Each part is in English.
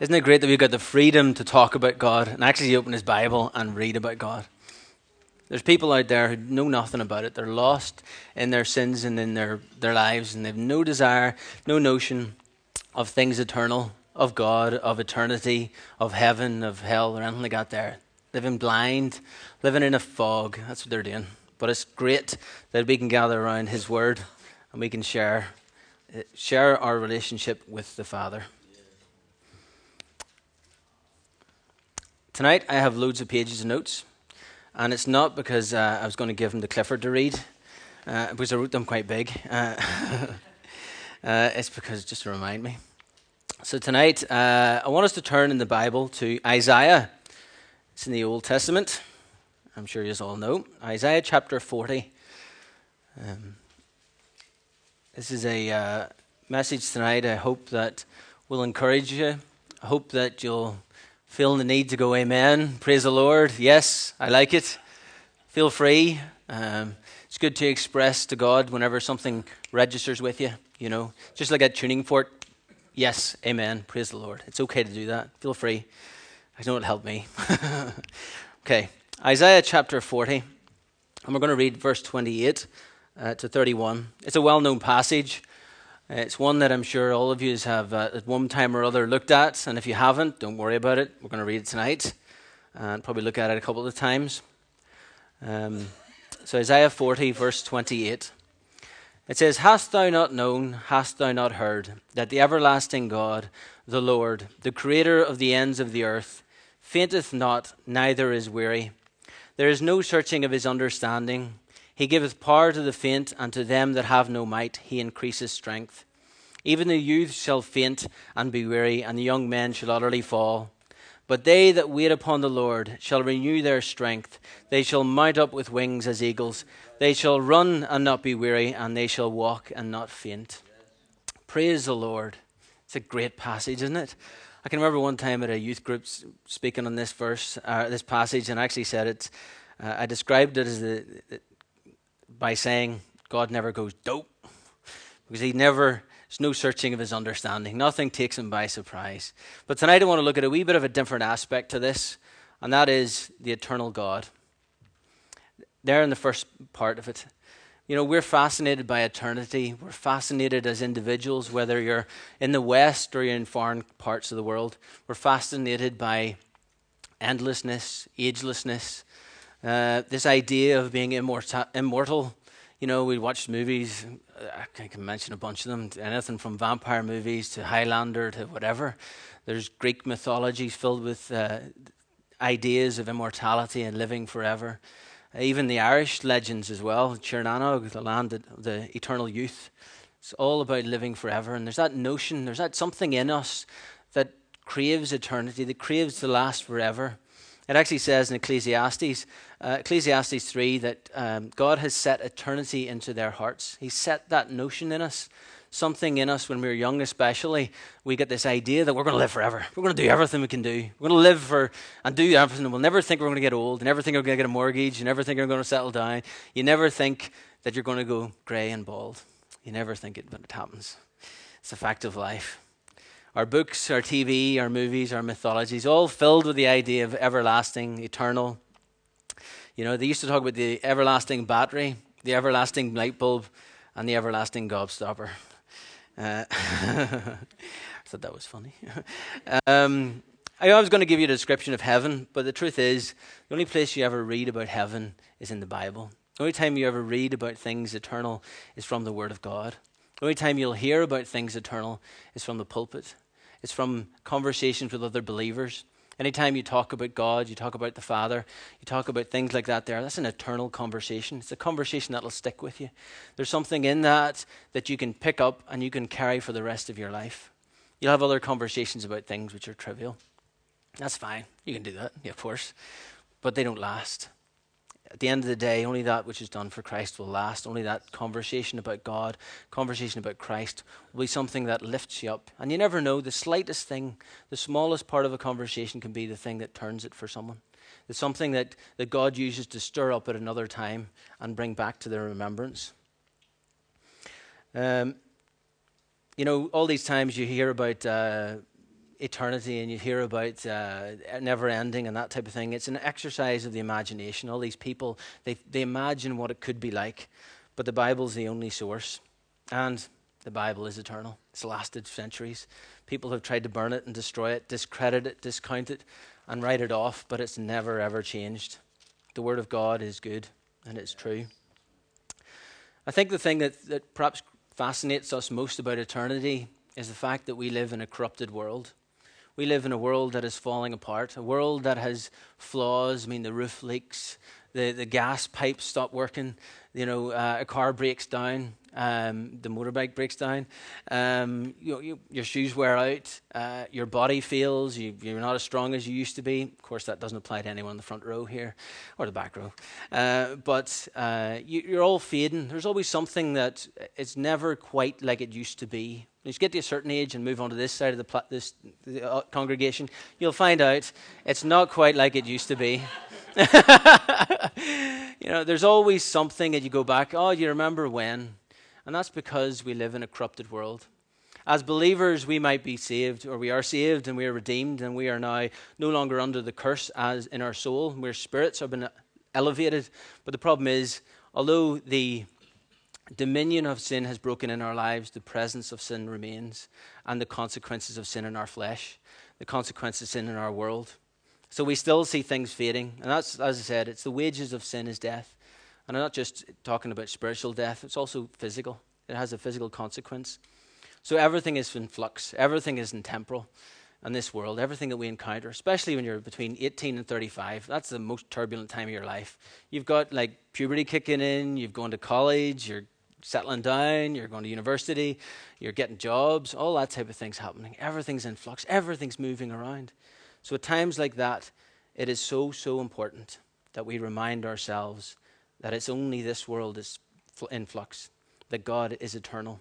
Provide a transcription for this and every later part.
Isn't it great that we've got the freedom to talk about God and actually open His Bible and read about God? There's people out there who know nothing about it. They're lost in their sins and in their, their lives, and they have no desire, no notion of things eternal, of God, of eternity, of heaven, of hell, or anything like that there. Living blind, living in a fog. That's what they're doing. But it's great that we can gather around His Word and we can share, share our relationship with the Father. Tonight I have loads of pages of notes, and it's not because uh, I was going to give them to Clifford to read, uh, because I wrote them quite big. Uh, uh, it's because just to remind me. So tonight uh, I want us to turn in the Bible to Isaiah. It's in the Old Testament. I'm sure you all know Isaiah chapter 40. Um, this is a uh, message tonight. I hope that will encourage you. I hope that you'll feel the need to go amen. Praise the Lord. Yes, I like it. Feel free. Um, it's good to express to God whenever something registers with you, you know, just like a tuning fork. Yes, amen. Praise the Lord. It's okay to do that. Feel free. I know it helped me. okay, Isaiah chapter 40, and we're going to read verse 28 uh, to 31. It's a well known passage. It's one that I'm sure all of you have uh, at one time or other looked at, and if you haven't, don't worry about it. We're going to read it tonight and probably look at it a couple of times. Um, so, Isaiah 40, verse 28. It says, Hast thou not known, hast thou not heard, that the everlasting God, the Lord, the creator of the ends of the earth, fainteth not, neither is weary? There is no searching of his understanding. He giveth power to the faint, and to them that have no might he increases strength. Even the youth shall faint and be weary, and the young men shall utterly fall. But they that wait upon the Lord shall renew their strength. They shall mount up with wings as eagles. They shall run and not be weary, and they shall walk and not faint. Praise the Lord. It's a great passage, isn't it? I can remember one time at a youth group speaking on this verse, uh, this passage, and I actually said it. Uh, I described it as the, by saying God never goes dope because he never there's no searching of his understanding. Nothing takes him by surprise. But tonight I want to look at a wee bit of a different aspect to this, and that is the eternal God. There in the first part of it. You know, we're fascinated by eternity. We're fascinated as individuals, whether you're in the West or you're in foreign parts of the world. We're fascinated by endlessness, agelessness, uh, this idea of being immorta- immortal. You know, we watch movies, I can mention a bunch of them, anything from vampire movies to Highlander to whatever. There's Greek mythology filled with uh, ideas of immortality and living forever. Uh, even the Irish legends as well, Tír na nÓg, the land of the eternal youth. It's all about living forever. And there's that notion, there's that something in us that craves eternity, that craves to last forever. It actually says in Ecclesiastes, uh, Ecclesiastes 3, that um, God has set eternity into their hearts. He set that notion in us. Something in us when we were young, especially, we get this idea that we're going to live forever. We're going to do everything we can do. We're going to live for and do everything. We'll never think we're going to get old. You never think we're going to get a mortgage. You never think you're going to settle down. You never think that you're going to go grey and bald. You never think it, but it happens. It's a fact of life. Our books, our TV, our movies, our mythologies, all filled with the idea of everlasting, eternal. You know, they used to talk about the everlasting battery, the everlasting light bulb, and the everlasting gobstopper. Uh, I thought that was funny. um, I was going to give you a description of heaven, but the truth is, the only place you ever read about heaven is in the Bible. The only time you ever read about things eternal is from the Word of God. The only time you'll hear about things eternal is from the pulpit, it's from conversations with other believers. Anytime you talk about God, you talk about the Father, you talk about things like that there, that's an eternal conversation. It's a conversation that'll stick with you. There's something in that that you can pick up and you can carry for the rest of your life. You'll have other conversations about things which are trivial. That's fine. You can do that, yeah, of course. But they don't last at the end of the day, only that which is done for Christ will last. Only that conversation about God, conversation about Christ, will be something that lifts you up. And you never know, the slightest thing, the smallest part of a conversation can be the thing that turns it for someone. It's something that, that God uses to stir up at another time and bring back to their remembrance. Um, you know, all these times you hear about, uh, eternity and you hear about uh, never ending and that type of thing, it's an exercise of the imagination. All these people, they, they imagine what it could be like, but the Bible's the only source. And the Bible is eternal, it's lasted centuries. People have tried to burn it and destroy it, discredit it, discount it, and write it off, but it's never ever changed. The Word of God is good and it's true. I think the thing that, that perhaps fascinates us most about eternity is the fact that we live in a corrupted world. We live in a world that is falling apart, a world that has flaws. I mean, the roof leaks, the, the gas pipes stop working, you know, uh, a car breaks down, um, the motorbike breaks down, um, you, you, your shoes wear out, uh, your body fails, you, are not as strong as you used to be. Of course, that doesn't apply to anyone in the front row here or the back row. Uh, but uh, you, are all fading. There's always something that it's never quite like it used to be. When you get to a certain age and move on to this side of the, pl- this, the uh, congregation, you'll find out it's not quite like it used to be. you know, there's always something that you go back, oh, you remember when? And that's because we live in a corrupted world. As believers, we might be saved, or we are saved and we are redeemed, and we are now no longer under the curse as in our soul, where spirits have been elevated. But the problem is, although the dominion of sin has broken in our lives, the presence of sin remains, and the consequences of sin in our flesh, the consequences of sin in our world. So we still see things fading. And that's, as I said, it's the wages of sin is death. And I'm not just talking about spiritual death, it's also physical. It has a physical consequence. So everything is in flux, everything is in temporal in this world, everything that we encounter, especially when you're between 18 and 35, that's the most turbulent time of your life. You've got like puberty kicking in, you've gone to college, you're settling down, you're going to university, you're getting jobs, all that type of things happening. Everything's in flux, everything's moving around. So at times like that, it is so, so important that we remind ourselves that it's only this world is in flux, that God is eternal.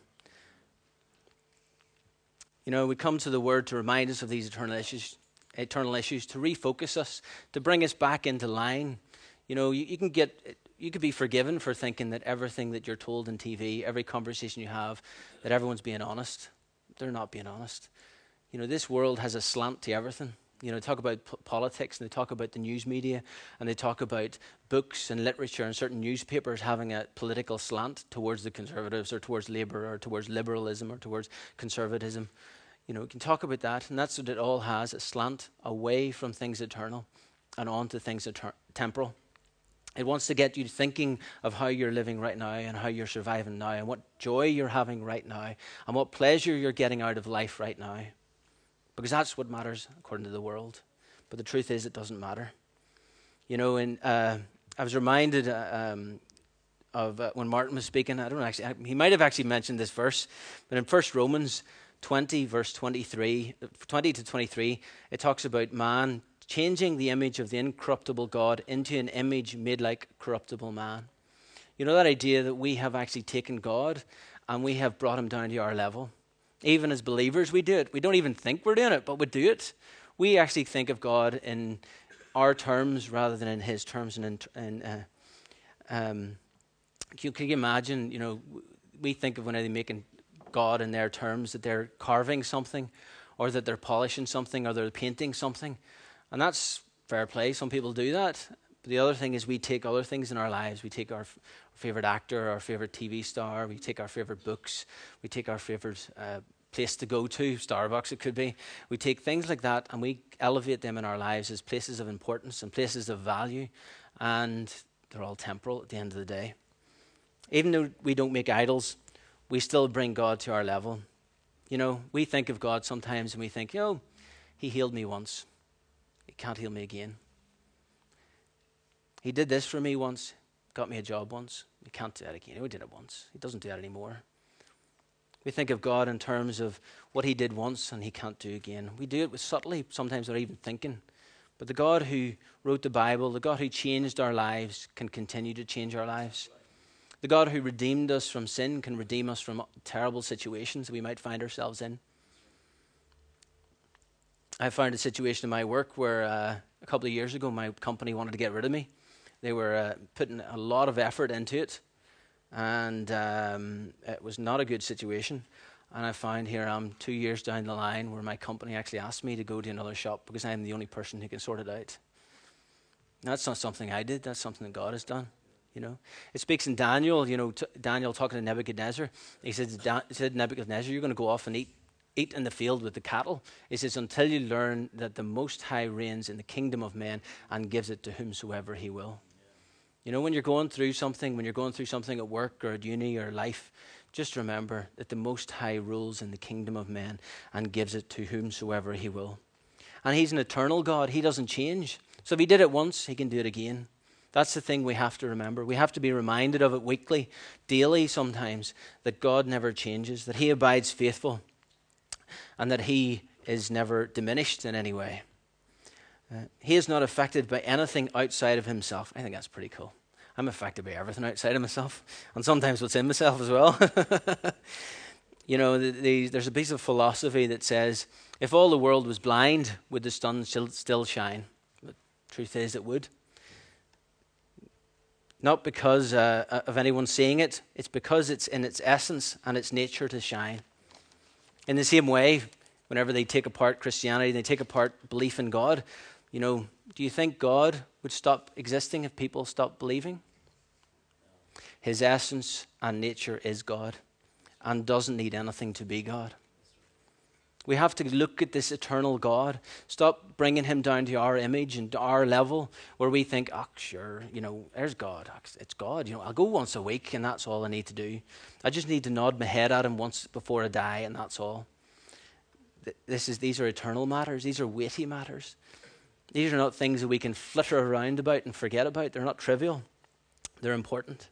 You know, we come to the Word to remind us of these eternal issues, eternal issues, to refocus us, to bring us back into line. You know, you, you can get, you could be forgiven for thinking that everything that you're told in TV, every conversation you have, that everyone's being honest. They're not being honest. You know, this world has a slant to everything. You know, they talk about p- politics and they talk about the news media and they talk about books and literature and certain newspapers having a political slant towards the conservatives or towards Labour or towards liberalism or towards conservatism. You know, we can talk about that, and that's what it all has a slant away from things eternal and onto things etern- temporal. It wants to get you thinking of how you're living right now and how you're surviving now and what joy you're having right now and what pleasure you're getting out of life right now because that's what matters according to the world. But the truth is, it doesn't matter. You know, and uh, I was reminded uh, um, of uh, when Martin was speaking. I don't know actually. He might have actually mentioned this verse, but in First Romans 20, verse 23, 20 to 23, it talks about man changing the image of the incorruptible God into an image made like corruptible man. You know that idea that we have actually taken God and we have brought him down to our level. Even as believers, we do it. We don't even think we're doing it, but we do it. We actually think of God in our terms rather than in His terms. And in uh, um, can, you, can you imagine? You know, we think of when they're making God in their terms that they're carving something, or that they're polishing something, or they're painting something, and that's fair play. Some people do that. But the other thing is we take other things in our lives. We take our favorite actor, our favorite TV star. We take our favorite books. We take our favorite uh, place to go to, Starbucks it could be. We take things like that and we elevate them in our lives as places of importance and places of value, and they're all temporal at the end of the day. Even though we don't make idols, we still bring God to our level. You know, we think of God sometimes and we think, you know, He healed me once. He can't heal me again. He did this for me once got me a job once. He can't do that again. He did it once. He doesn't do that anymore. We think of God in terms of what he did once and he can't do again. We do it with subtly, sometimes without even thinking. But the God who wrote the Bible, the God who changed our lives, can continue to change our lives. The God who redeemed us from sin can redeem us from terrible situations we might find ourselves in. I found a situation in my work where uh, a couple of years ago my company wanted to get rid of me. They were uh, putting a lot of effort into it, and um, it was not a good situation. And I find here I'm two years down the line where my company actually asked me to go to another shop because I'm the only person who can sort it out. That's not something I did, that's something that God has done. You know, it speaks in Daniel. You know, t- Daniel talking to Nebuchadnezzar. He says, da- said, Nebuchadnezzar, you're going to go off and eat, eat in the field with the cattle. He says, until you learn that the Most High reigns in the kingdom of men and gives it to whomsoever He will. You know, when you're going through something, when you're going through something at work or at uni or life, just remember that the Most High rules in the kingdom of men and gives it to whomsoever He will. And He's an eternal God, He doesn't change. So if He did it once, He can do it again. That's the thing we have to remember. We have to be reminded of it weekly, daily sometimes, that God never changes, that He abides faithful, and that He is never diminished in any way. Uh, he is not affected by anything outside of Himself. I think that's pretty cool. I'm affected by everything outside of myself, and sometimes what's in myself as well. you know, the, the, there's a piece of philosophy that says if all the world was blind, would the sun still, shine? The truth is, it would not because uh, uh, of anyone seeing it, it's because it's in its essence and its nature to shine. In the same way, whenever they take apart Christianity, they take apart belief in God, you know, do you think God would stop existing if people stopped believing? His essence and nature is God and doesn't need anything to be God. We have to look at this eternal God. Stop bringing him down to our image and to our level where we think, oh, sure, you know, there's God. Ah, it's God. You know, I'll go once a week and that's all I need to do. I just need to nod my head at him once before I die and that's all. This is, these are eternal matters. These are weighty matters. These are not things that we can flitter around about and forget about. They're not trivial. They're important.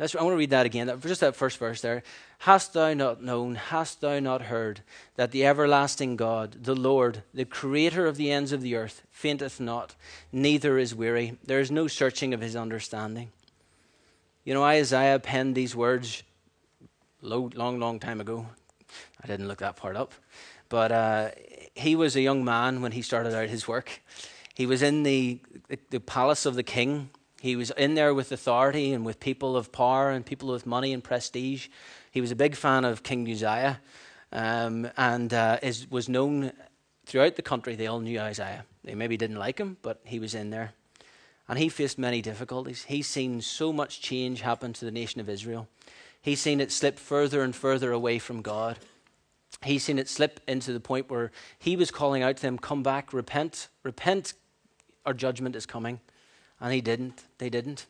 Let's, I want to read that again, that, just that first verse there. Hast thou not known, hast thou not heard, that the everlasting God, the Lord, the creator of the ends of the earth, fainteth not, neither is weary. There is no searching of his understanding. You know, Isaiah penned these words long, long time ago. I didn't look that part up. But uh, he was a young man when he started out his work. He was in the, the, palace of the king he was in there with authority and with people of power and people with money and prestige. He was a big fan of King Uzziah um, and uh, is, was known throughout the country. They all knew Isaiah. They maybe didn't like him, but he was in there. And he faced many difficulties. He's seen so much change happen to the nation of Israel. He's seen it slip further and further away from God. He's seen it slip into the point where he was calling out to them, Come back, repent, repent, our judgment is coming. And he didn't. They didn't.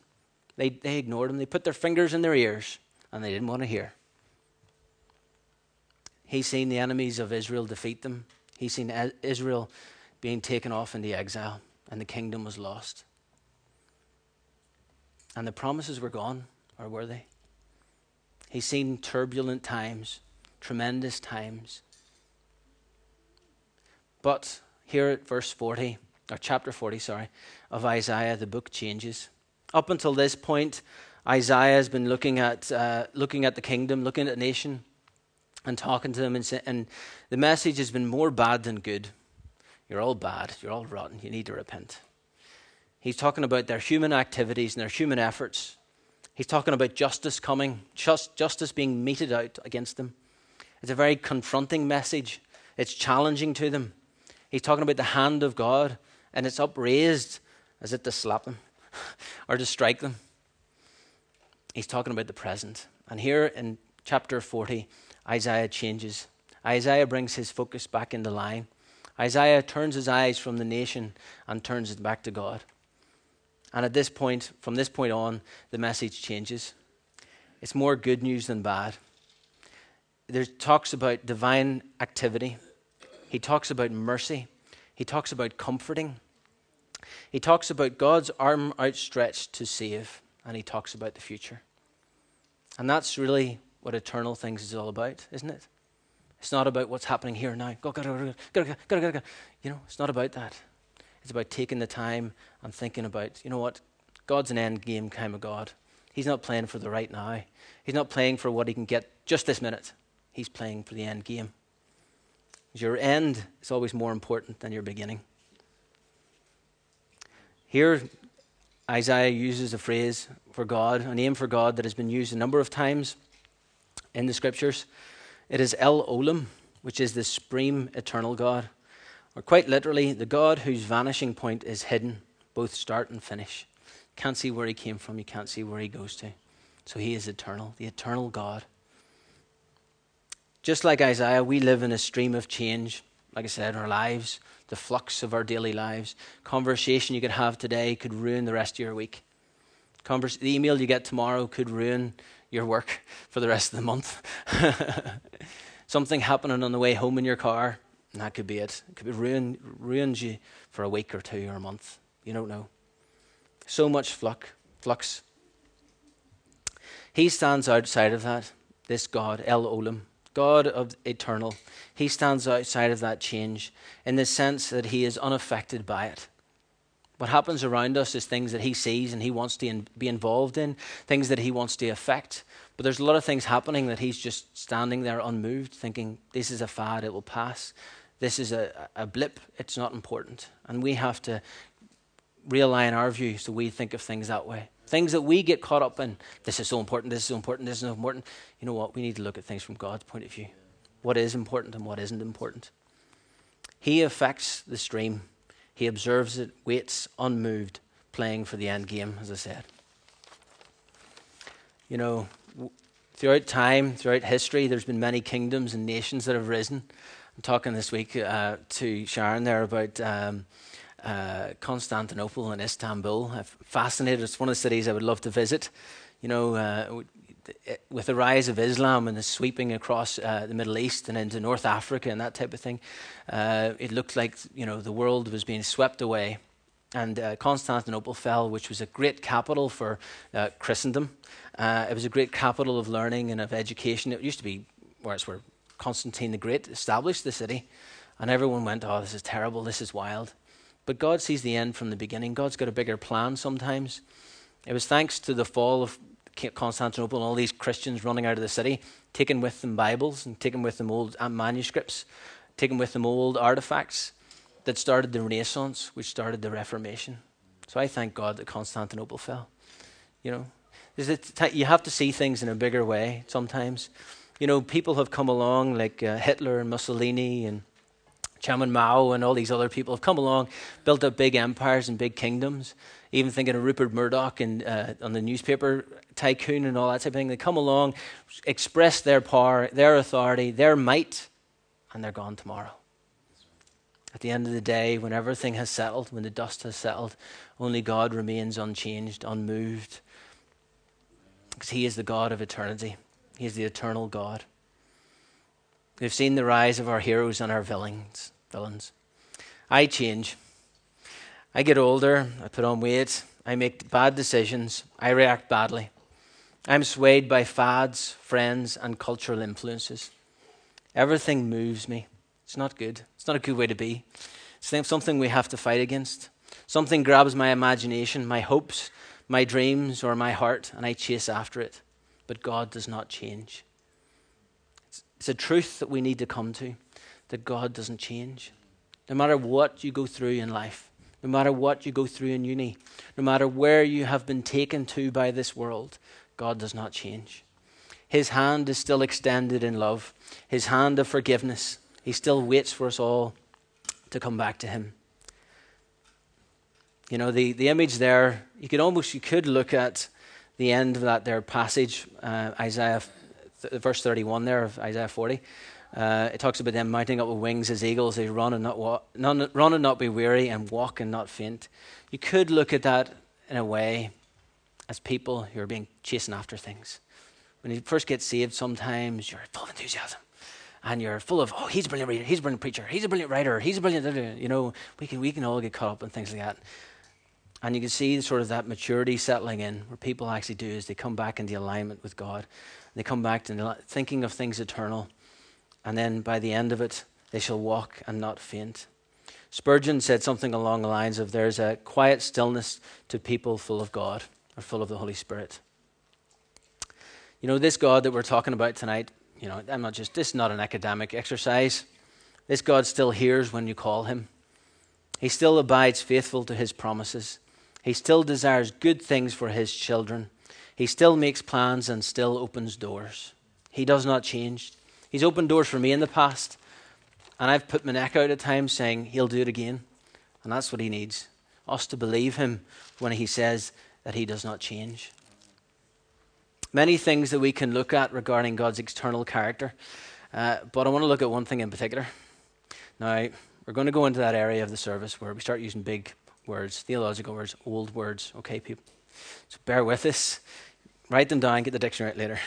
They, they ignored him. They put their fingers in their ears and they didn't want to hear. He's seen the enemies of Israel defeat them. He's seen Israel being taken off into exile and the kingdom was lost. And the promises were gone, or were they? He's seen turbulent times, tremendous times. But here at verse 40, or chapter 40, sorry, of Isaiah, the book changes. Up until this point, Isaiah has been looking at, uh, looking at the kingdom, looking at the nation, and talking to them. And, say, and the message has been more bad than good. You're all bad. You're all rotten. You need to repent. He's talking about their human activities and their human efforts. He's talking about justice coming, just, justice being meted out against them. It's a very confronting message. It's challenging to them. He's talking about the hand of God and it's upraised as if to slap them or to strike them. He's talking about the present. And here in chapter 40, Isaiah changes. Isaiah brings his focus back into line. Isaiah turns his eyes from the nation and turns it back to God. And at this point, from this point on, the message changes. It's more good news than bad. There talks about divine activity. He talks about mercy. He talks about comforting. He talks about God's arm outstretched to save, and he talks about the future. And that's really what eternal things is all about, isn't it? It's not about what's happening here now. Go, go, go, go, go, go, go, go. You know, it's not about that. It's about taking the time and thinking about, you know what? God's an end game kind of God. He's not playing for the right now. He's not playing for what he can get just this minute. He's playing for the end game. Your end is always more important than your beginning. Here, Isaiah uses a phrase for God, a name for God that has been used a number of times in the scriptures. It is El Olam, which is the supreme eternal God, or quite literally, the God whose vanishing point is hidden, both start and finish. Can't see where he came from, you can't see where he goes to. So he is eternal, the eternal God. Just like Isaiah, we live in a stream of change. Like I said, our lives, the flux of our daily lives. Conversation you could have today could ruin the rest of your week. The email you get tomorrow could ruin your work for the rest of the month. Something happening on the way home in your car, that could be it. It could be ruin, ruins you for a week or two or a month. You don't know. So much flux. flux. He stands outside of that, this God, El Olam, God of eternal. He stands outside of that change in the sense that he is unaffected by it. What happens around us is things that he sees and he wants to in, be involved in, things that he wants to affect. But there's a lot of things happening that he's just standing there unmoved, thinking, this is a fad, it will pass. This is a, a blip, it's not important. And we have to realign our view so we think of things that way. Things that we get caught up in. This is so important, this is so important, this is so important. You know what? We need to look at things from God's point of view. What is important and what isn't important. He affects the stream he observes it, waits unmoved, playing for the end game, as I said. You know, throughout time, throughout history, there's been many kingdoms and nations that have risen. I'm talking this week uh, to Sharon there about um, uh, Constantinople and Istanbul. I'm fascinated. It's one of the cities I would love to visit. You know, uh, with the rise of Islam and the sweeping across uh, the Middle East and into North Africa and that type of thing, uh, it looked like you know the world was being swept away, and uh, Constantinople fell, which was a great capital for uh, Christendom. It was a great capital of learning and of education. It used to be where it's where Constantine the Great established the city, and everyone went, "Oh, this is terrible. This is wild." But God sees the end from the beginning. God's got a bigger plan sometimes. It was thanks to the fall of Constantinople and all these Christians running out of the city, taking with them Bibles and taking with them old uh, manuscripts, taking with them old artifacts that started the Renaissance, which started the Reformation. So I thank God that Constantinople fell. You know, you have to see things in a bigger way sometimes. You know, people have come along like uh, Hitler and Mussolini and Chairman Mao and all these other people have come along, built up big empires and big kingdoms. Even thinking of Rupert Murdoch and uh, on the newspaper tycoon and all that type of thing. They come along, express their power, their authority, their might, and they're gone tomorrow. At the end of the day, when everything has settled, when the dust has settled, only God remains unchanged, unmoved, because He is the God of eternity. He is the eternal God. We've seen the rise of our heroes and our villains. Villains. I change. I get older. I put on weight. I make bad decisions. I react badly. I'm swayed by fads, friends, and cultural influences. Everything moves me. It's not good. It's not a good way to be. It's something we have to fight against. Something grabs my imagination, my hopes, my dreams, or my heart, and I chase after it. But God does not change. It's a truth that we need to come to that God doesn't change. No matter what you go through in life, no matter what you go through in uni, no matter where you have been taken to by this world, God does not change. His hand is still extended in love, His hand of forgiveness. He still waits for us all to come back to Him. You know, the, the image there, you could almost, you could look at the end of that there passage, uh, Isaiah th- verse 31 there of Isaiah 40. Uh, it talks about them mounting up with wings as eagles. They run and not, wa- run and not be weary, and walk and not faint. You could look at that in a way as people who are being chasing after things. When you first get saved, sometimes you're full of enthusiasm and you're full of, oh, he's a brilliant reader, he's a brilliant preacher, he's a brilliant writer, he's a brilliant, you know, we can, we can all get caught up in things like that. And you can see sort of that maturity settling in where people actually do is they come back into alignment with God. They come back to thinking of things eternal. And then by the end of it, they shall walk and not faint. Spurgeon said something along the lines of there's a quiet stillness to people full of God or full of the Holy Spirit. You know, this God that we're talking about tonight, you know, I'm not just, this is not an academic exercise. This God still hears when you call him. He still abides faithful to his promises. He still desires good things for his children. He still makes plans and still opens doors. He does not change. He's opened doors for me in the past, and I've put my neck out at times saying He'll do it again. And that's what He needs us to believe Him when He says that He does not change. Many things that we can look at regarding God's external character, uh, but I want to look at one thing in particular. Now, we're going to go into that area of the service where we start using big words, theological words, old words, okay, people? So bear with us. Write them down, get the dictionary out later.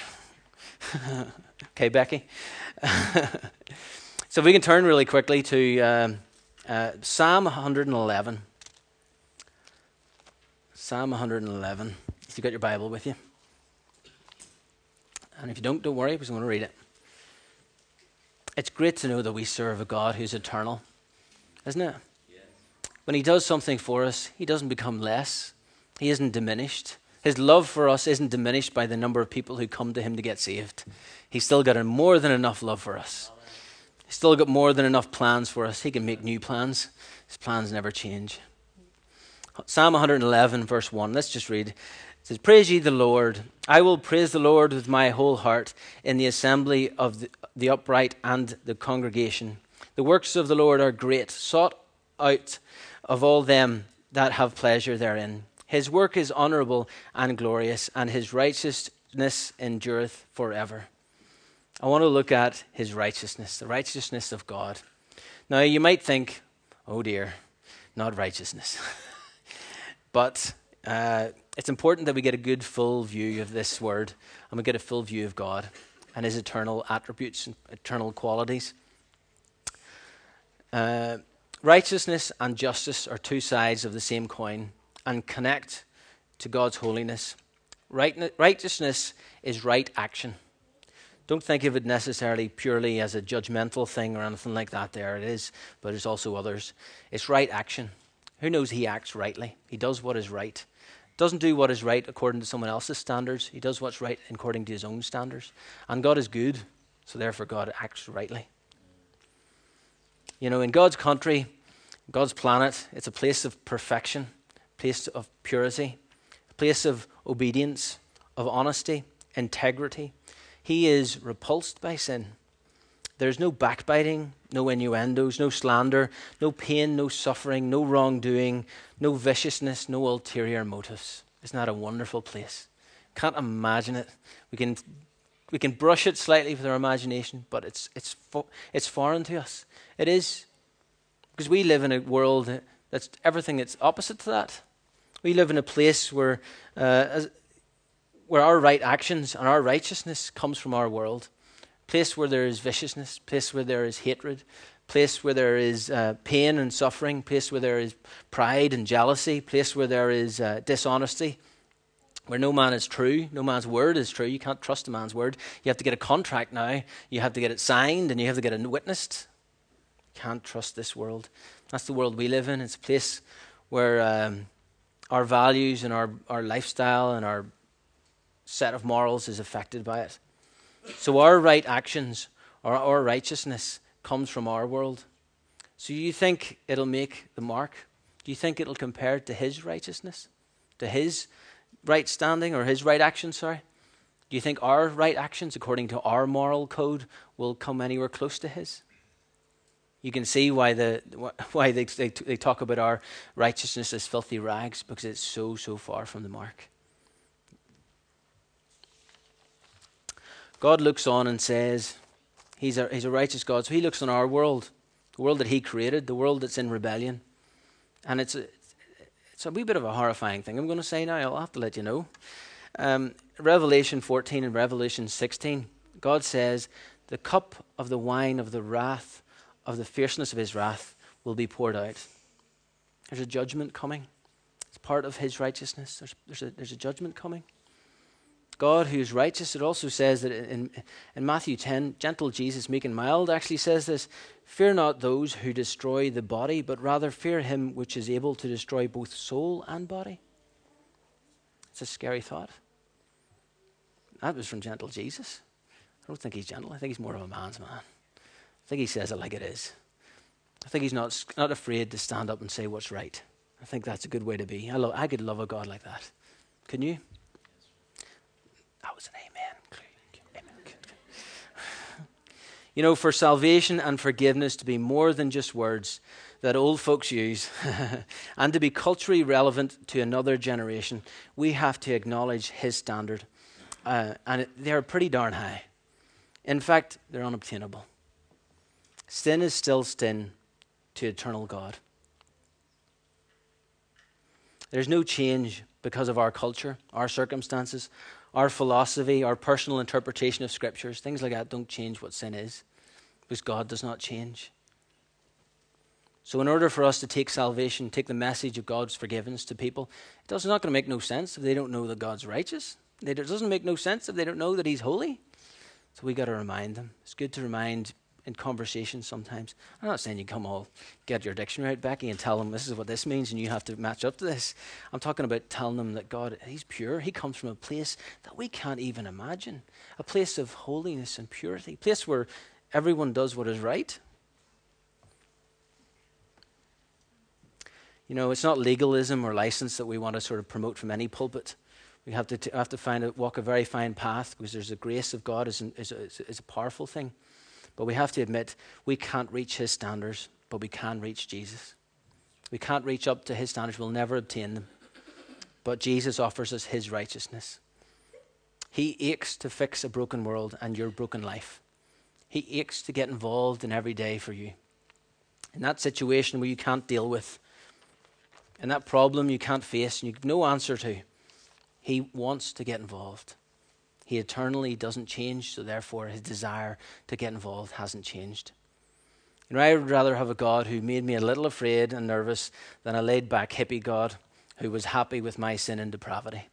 okay, Becky? so we can turn really quickly to um, uh, Psalm 111. Psalm 111. If you've got your Bible with you. And if you don't, don't worry, because I'm going to read it. It's great to know that we serve a God who's eternal, isn't it? When He does something for us, He doesn't become less, He isn't diminished. His love for us isn't diminished by the number of people who come to Him to get saved. He's still got more than enough love for us. He's still got more than enough plans for us. He can make new plans. His plans never change. Psalm 111, verse 1. Let's just read. It says, Praise ye the Lord. I will praise the Lord with my whole heart in the assembly of the, the upright and the congregation. The works of the Lord are great, sought out of all them that have pleasure therein. His work is honourable and glorious, and his righteousness endureth forever. I want to look at his righteousness, the righteousness of God. Now, you might think, oh dear, not righteousness. but uh, it's important that we get a good full view of this word and we get a full view of God and his eternal attributes and eternal qualities. Uh, righteousness and justice are two sides of the same coin and connect to God's holiness. Right, righteousness is right action. Don't think of it necessarily purely as a judgmental thing or anything like that. There it is, but there's also others. It's right action. Who knows he acts rightly? He does what is right. Doesn't do what is right according to someone else's standards. He does what's right according to his own standards. And God is good, so therefore God acts rightly. You know, in God's country, God's planet, it's a place of perfection, place of purity, a place of obedience, of honesty, integrity. He is repulsed by sin. There's no backbiting, no innuendos, no slander, no pain, no suffering, no wrongdoing, no viciousness, no ulterior motives. Isn't that a wonderful place? Can't imagine it. We can, we can brush it slightly with our imagination, but it's, it's, fo- it's foreign to us. It is. Because we live in a world that's everything that's opposite to that. We live in a place where, uh, as, where our right actions and our righteousness comes from our world place where there is viciousness, place where there is hatred, place where there is uh, pain and suffering, place where there is pride and jealousy, place where there is uh, dishonesty, where no man is true, no man's word is true. You can't trust a man's word. You have to get a contract now, you have to get it signed, and you have to get it witnessed. You Can't trust this world. That's the world we live in. It's a place where um, our values and our, our lifestyle and our set of morals is affected by it. So our right actions or our righteousness comes from our world. So you think it'll make the mark? Do you think it'll compare to his righteousness? To his right standing or his right actions, sorry? Do you think our right actions, according to our moral code, will come anywhere close to his? You can see why, the, why they, they, they talk about our righteousness as filthy rags, because it's so, so far from the mark. God looks on and says, He's a, he's a righteous God. So He looks on our world, the world that He created, the world that's in rebellion. And it's a, it's a wee bit of a horrifying thing. I'm going to say now, I'll have to let you know. Um, Revelation 14 and Revelation 16, God says, The cup of the wine of the wrath, of the fierceness of His wrath, will be poured out. There's a judgment coming. It's part of His righteousness. There's, there's, a, there's a judgment coming. God who is righteous. It also says that in, in Matthew 10, gentle Jesus, meek and mild, actually says this Fear not those who destroy the body, but rather fear him which is able to destroy both soul and body. It's a scary thought. That was from gentle Jesus. I don't think he's gentle. I think he's more of a man's man. I think he says it like it is. I think he's not, not afraid to stand up and say what's right. I think that's a good way to be. I, I could love a God like that. Can you? That was an amen. amen. You know, for salvation and forgiveness to be more than just words that old folks use and to be culturally relevant to another generation, we have to acknowledge His standard. Uh, and they're pretty darn high. In fact, they're unobtainable. Sin is still sin to eternal God. There's no change because of our culture, our circumstances, our philosophy, our personal interpretation of scriptures. Things like that don't change what sin is because God does not change. So, in order for us to take salvation, take the message of God's forgiveness to people, it's not going to make no sense if they don't know that God's righteous. It doesn't make no sense if they don't know that He's holy. So, we got to remind them. It's good to remind in conversations sometimes. I'm not saying you come all get your dictionary out, Becky, and tell them this is what this means and you have to match up to this. I'm talking about telling them that God, He's pure. He comes from a place that we can't even imagine a place of holiness and purity, a place where everyone does what is right. You know, it's not legalism or license that we want to sort of promote from any pulpit. We have to, t- have to find a, walk a very fine path because there's the grace of God is, an, is, a, is a powerful thing. But we have to admit we can't reach his standards, but we can reach Jesus. We can't reach up to his standards, we'll never obtain them. But Jesus offers us his righteousness. He aches to fix a broken world and your broken life. He aches to get involved in every day for you. In that situation where you can't deal with, in that problem you can't face and you've no answer to, He wants to get involved. He eternally doesn't change, so therefore his desire to get involved hasn't changed. You know, I would rather have a God who made me a little afraid and nervous than a laid back hippie God who was happy with my sin and depravity.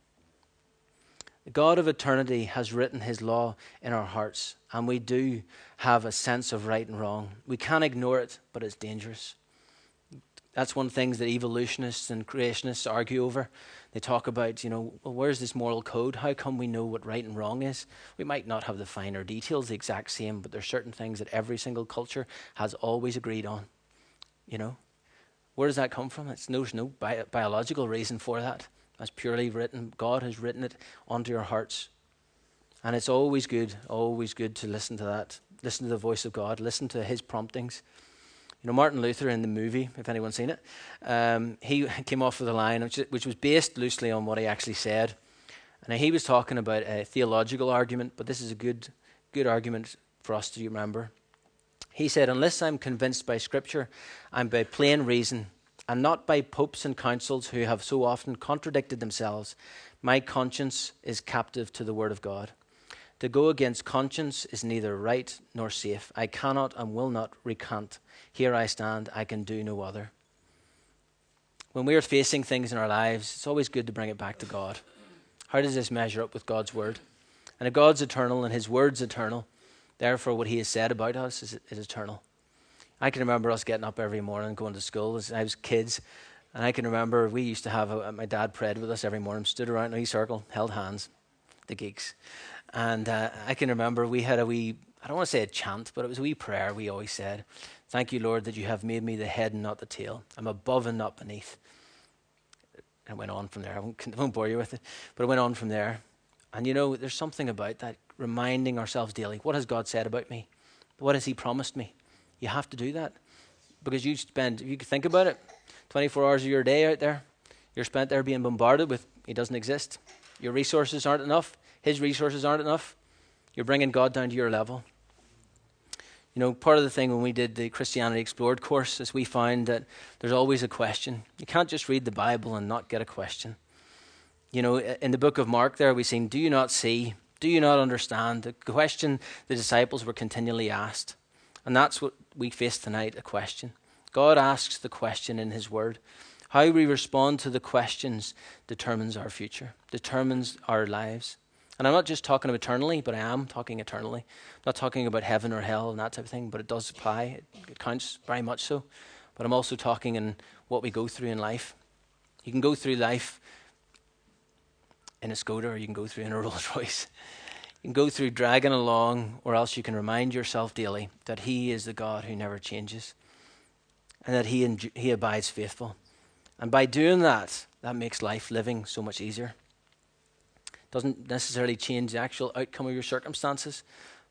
The God of eternity has written his law in our hearts, and we do have a sense of right and wrong. We can't ignore it, but it's dangerous. That's one of the things that evolutionists and creationists argue over. They talk about, you know, well, where's this moral code? How come we know what right and wrong is? We might not have the finer details the exact same, but there's certain things that every single culture has always agreed on. You know, where does that come from? It's, there's no bi- biological reason for that. That's purely written. God has written it onto your hearts. And it's always good, always good to listen to that. Listen to the voice of God, listen to his promptings. You know, Martin Luther in the movie, if anyone's seen it, um, he came off with a line which, which was based loosely on what he actually said. And he was talking about a theological argument, but this is a good, good argument for us to remember. He said, Unless I'm convinced by Scripture, I'm by plain reason, and not by popes and councils who have so often contradicted themselves. My conscience is captive to the Word of God. To go against conscience is neither right nor safe. I cannot and will not recant. Here I stand, I can do no other. When we are facing things in our lives, it's always good to bring it back to God. How does this measure up with God's word? And if God's eternal and his word's eternal, therefore what he has said about us is, is eternal. I can remember us getting up every morning going to school as I was kids. And I can remember we used to have a, my dad prayed with us every morning, stood around in a circle, held hands, the geeks. And uh, I can remember we had a wee, I don't want to say a chant, but it was a wee prayer we always said. Thank you, Lord, that you have made me the head and not the tail. I'm above and not beneath. And it went on from there. I won't, I won't bore you with it, but it went on from there. And you know, there's something about that, reminding ourselves daily what has God said about me? What has He promised me? You have to do that. Because you spend, if you think about it, 24 hours of your day out there, you're spent there being bombarded with He doesn't exist. Your resources aren't enough. His resources aren't enough. You're bringing God down to your level. You know, part of the thing when we did the Christianity Explored course is we found that there's always a question. You can't just read the Bible and not get a question. You know, in the book of Mark, there we've seen, Do you not see? Do you not understand? The question the disciples were continually asked. And that's what we face tonight a question. God asks the question in His Word. How we respond to the questions determines our future, determines our lives. And I'm not just talking eternally, but I am talking eternally. I'm not talking about heaven or hell and that type of thing, but it does apply. It, it counts very much so. But I'm also talking in what we go through in life. You can go through life in a Skoda or you can go through in a Rolls Royce. You can go through dragging along, or else you can remind yourself daily that He is the God who never changes and that He, he abides faithful. And by doing that, that makes life living so much easier. Doesn't necessarily change the actual outcome of your circumstances,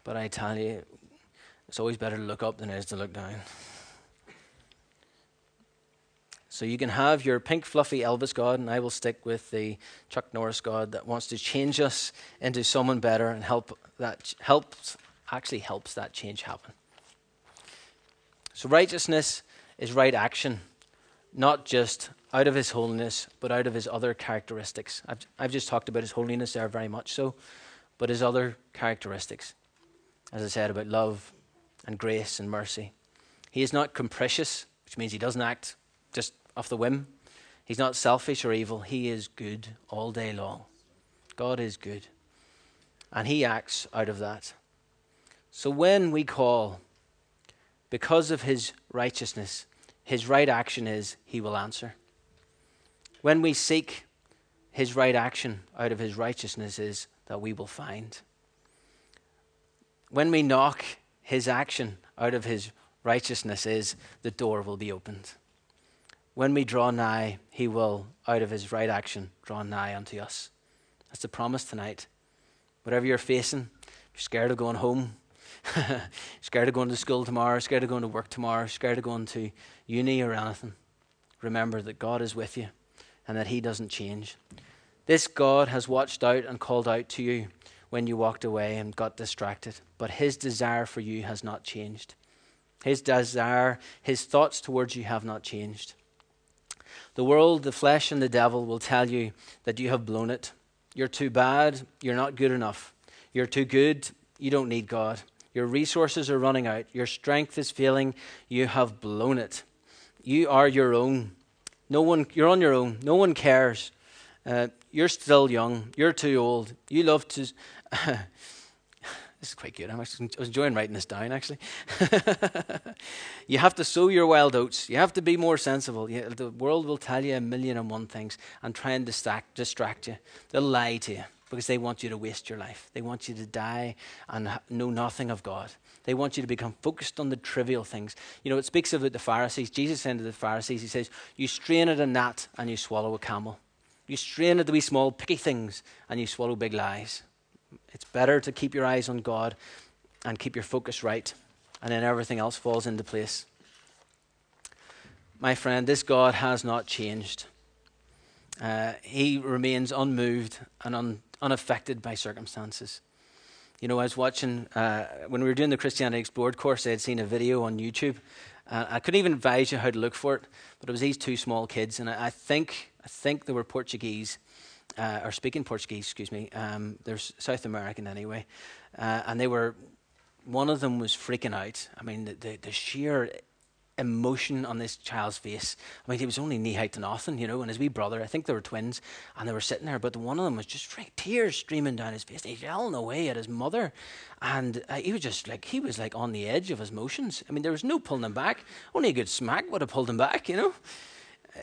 but I tell you, It's always better to look up than it is to look down. So you can have your pink, fluffy Elvis God, and I will stick with the Chuck Norris God that wants to change us into someone better and help that helps actually helps that change happen. So righteousness is right action, not just out of his holiness, but out of his other characteristics. I've, I've just talked about his holiness there very much so, but his other characteristics, as I said, about love and grace and mercy. He is not capricious, which means he doesn't act just off the whim. He's not selfish or evil. He is good all day long. God is good. And he acts out of that. So when we call, because of his righteousness, his right action is he will answer. When we seek his right action out of his righteousness is that we will find. When we knock, his action out of his righteousness is the door will be opened. When we draw nigh, he will, out of his right action, draw nigh unto us. That's the promise tonight. Whatever you're facing, you're scared of going home, scared of going to school tomorrow, scared of going to work tomorrow, scared of going to uni or anything, remember that God is with you and that He doesn't change. This God has watched out and called out to you when you walked away and got distracted, but His desire for you has not changed. His desire, His thoughts towards you have not changed. The world, the flesh, and the devil will tell you that you have blown it. You're too bad. You're not good enough. You're too good. You don't need God. Your resources are running out. Your strength is failing. You have blown it. You are your own. No one, you're on your own. No one cares. Uh, you're still young. You're too old. You love to. this is quite good. i'm was enjoying writing this down, actually. you have to sow your wild oats. You have to be more sensible. You, the world will tell you a million and one things and try and distract, distract you. They'll lie to you because they want you to waste your life. They want you to die and know nothing of God. They want you to become focused on the trivial things. You know, it speaks about the Pharisees. Jesus said to the Pharisees, He says, You strain at a gnat and you swallow a camel. You strain at the wee small picky things and you swallow big lies. It's better to keep your eyes on God and keep your focus right, and then everything else falls into place. My friend, this God has not changed. Uh, he remains unmoved and unaffected by circumstances. You know, I was watching, uh, when we were doing the Christianity Explored course, I had seen a video on YouTube. Uh, I couldn't even advise you how to look for it, but it was these two small kids, and I, I think, I think they were Portuguese, uh, or speaking Portuguese, excuse me. Um, they're South American anyway. Uh, and they were, one of them was freaking out. I mean, the, the, the sheer emotion on this child's face. I mean, he was only knee height to nothing, you know, and his wee brother, I think they were twins, and they were sitting there, but one of them was just tears streaming down his face. He's yelling away at his mother, and uh, he was just like, he was like on the edge of his emotions. I mean, there was no pulling him back. Only a good smack would have pulled him back, you know,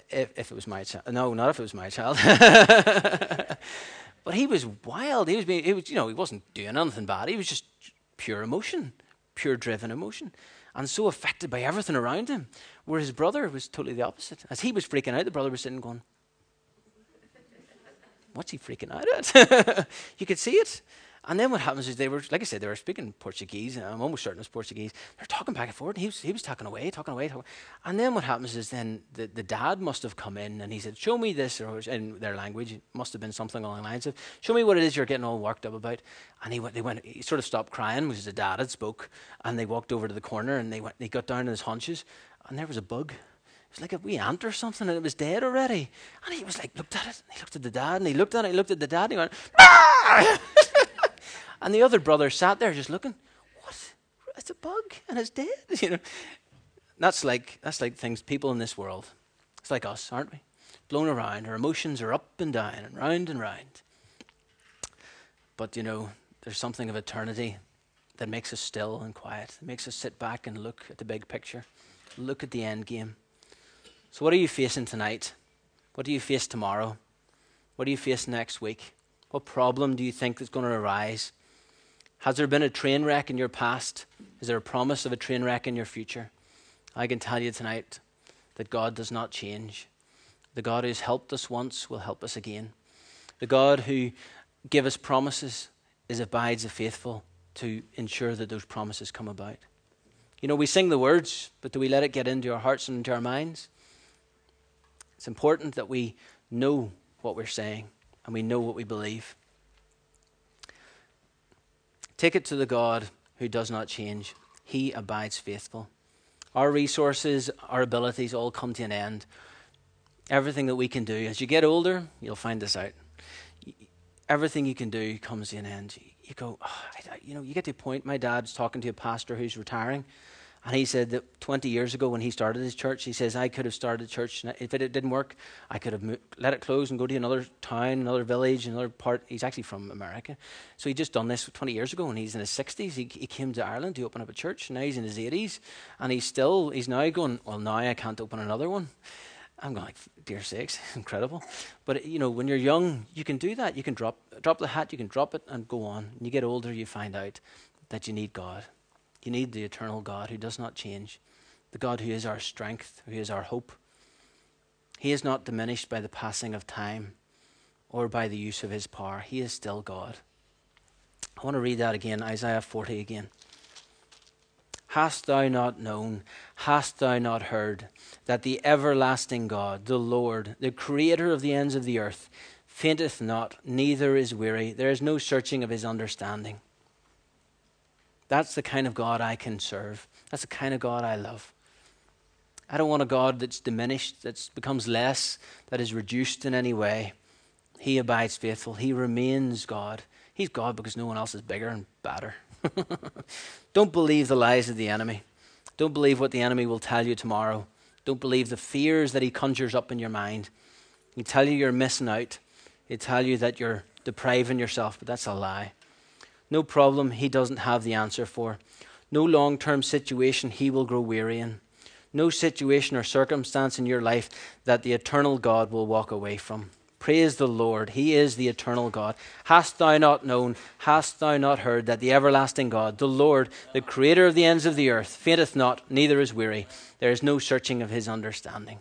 if, if it was my child. No, not if it was my child. but he was wild. He was being, he was, you know, he wasn't doing anything bad. He was just pure emotion, pure driven emotion and so affected by everything around him. Where his brother was totally the opposite. As he was freaking out, the brother was sitting going, What's he freaking out at? you could see it. And then what happens is they were, like I said, they were speaking Portuguese. I'm almost certain it was Portuguese. They're talking back and forth. And he was, he was talking away, talking away, talking. And then what happens is then the, the dad must have come in and he said, "Show me this," or in their language, it must have been something along the lines of, "Show me what it is you're getting all worked up about." And he went, they went, he sort of stopped crying because the dad had spoke, and they walked over to the corner and they went, they got down on his haunches, and there was a bug. It was like a wee ant or something, and it was dead already. And he was like, looked at it, and he looked at the dad, and he looked at it, he looked at the dad, and he went, ah! And the other brother sat there just looking. What? It's a bug and it's dead. You know. That's like that's like things people in this world. It's like us, aren't we? Blown around. Our emotions are up and down and round and round. But you know, there's something of eternity that makes us still and quiet. It makes us sit back and look at the big picture. Look at the end game. So what are you facing tonight? What do you face tomorrow? What do you face next week? What problem do you think is going to arise? Has there been a train wreck in your past? Is there a promise of a train wreck in your future? I can tell you tonight that God does not change. The God who's helped us once will help us again. The God who gave us promises is abides the faithful to ensure that those promises come about. You know, we sing the words, but do we let it get into our hearts and into our minds? It's important that we know what we're saying and we know what we believe. Take it to the God who does not change. He abides faithful. Our resources, our abilities all come to an end. Everything that we can do. As you get older, you'll find this out. Everything you can do comes to an end. You go, oh, you know, you get to a point. My dad's talking to a pastor who's retiring, and he said that 20 years ago, when he started his church, he says, I could have started a church. If it didn't work, I could have moved, let it close and go to another town, another village, another part. He's actually from America. So he just done this 20 years ago when he's in his 60s. He, he came to Ireland to open up a church. Now he's in his 80s. And he's still, he's now going, well, now I can't open another one. I'm going like, dear sakes, incredible. But you know, when you're young, you can do that. You can drop drop the hat, you can drop it and go on. When you get older, you find out that you need God. You need the eternal God who does not change, the God who is our strength, who is our hope. He is not diminished by the passing of time or by the use of his power. He is still God. I want to read that again, Isaiah 40 again. Hast thou not known, hast thou not heard, that the everlasting God, the Lord, the creator of the ends of the earth, fainteth not, neither is weary. There is no searching of his understanding. That's the kind of God I can serve. That's the kind of God I love. I don't want a God that's diminished, that becomes less, that is reduced in any way. He abides faithful. He remains God. He's God because no one else is bigger and badder. don't believe the lies of the enemy. Don't believe what the enemy will tell you tomorrow. Don't believe the fears that he conjures up in your mind. He'll tell you you're missing out. He'll tell you that you're depriving yourself, but that's a lie. No problem he doesn't have the answer for. No long term situation he will grow weary in. No situation or circumstance in your life that the eternal God will walk away from. Praise the Lord. He is the eternal God. Hast thou not known, hast thou not heard that the everlasting God, the Lord, the creator of the ends of the earth, fainteth not, neither is weary? There is no searching of his understanding.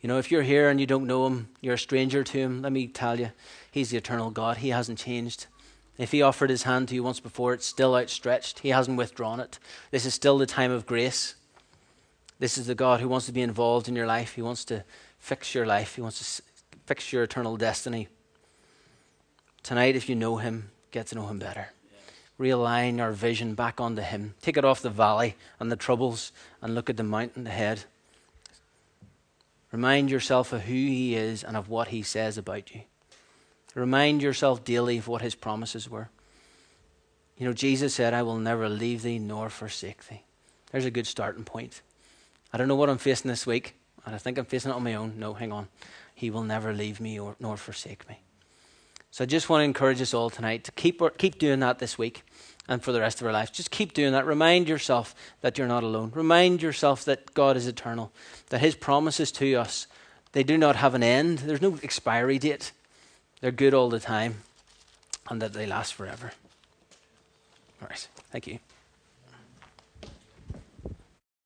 You know, if you're here and you don't know him, you're a stranger to him, let me tell you, he's the eternal God. He hasn't changed. If he offered his hand to you once before, it's still outstretched. He hasn't withdrawn it. This is still the time of grace. This is the God who wants to be involved in your life. He wants to fix your life, He wants to fix your eternal destiny. Tonight, if you know Him, get to know Him better. Realign our vision back onto Him. Take it off the valley and the troubles and look at the mountain ahead. Remind yourself of who He is and of what He says about you. Remind yourself daily of what his promises were. You know, Jesus said, I will never leave thee nor forsake thee. There's a good starting point. I don't know what I'm facing this week, and I think I'm facing it on my own. No, hang on. He will never leave me or, nor forsake me. So I just want to encourage us all tonight to keep, keep doing that this week and for the rest of our lives. Just keep doing that. Remind yourself that you're not alone. Remind yourself that God is eternal, that his promises to us, they do not have an end. There's no expiry date they're good all the time, and that they last forever. All right. Thank you.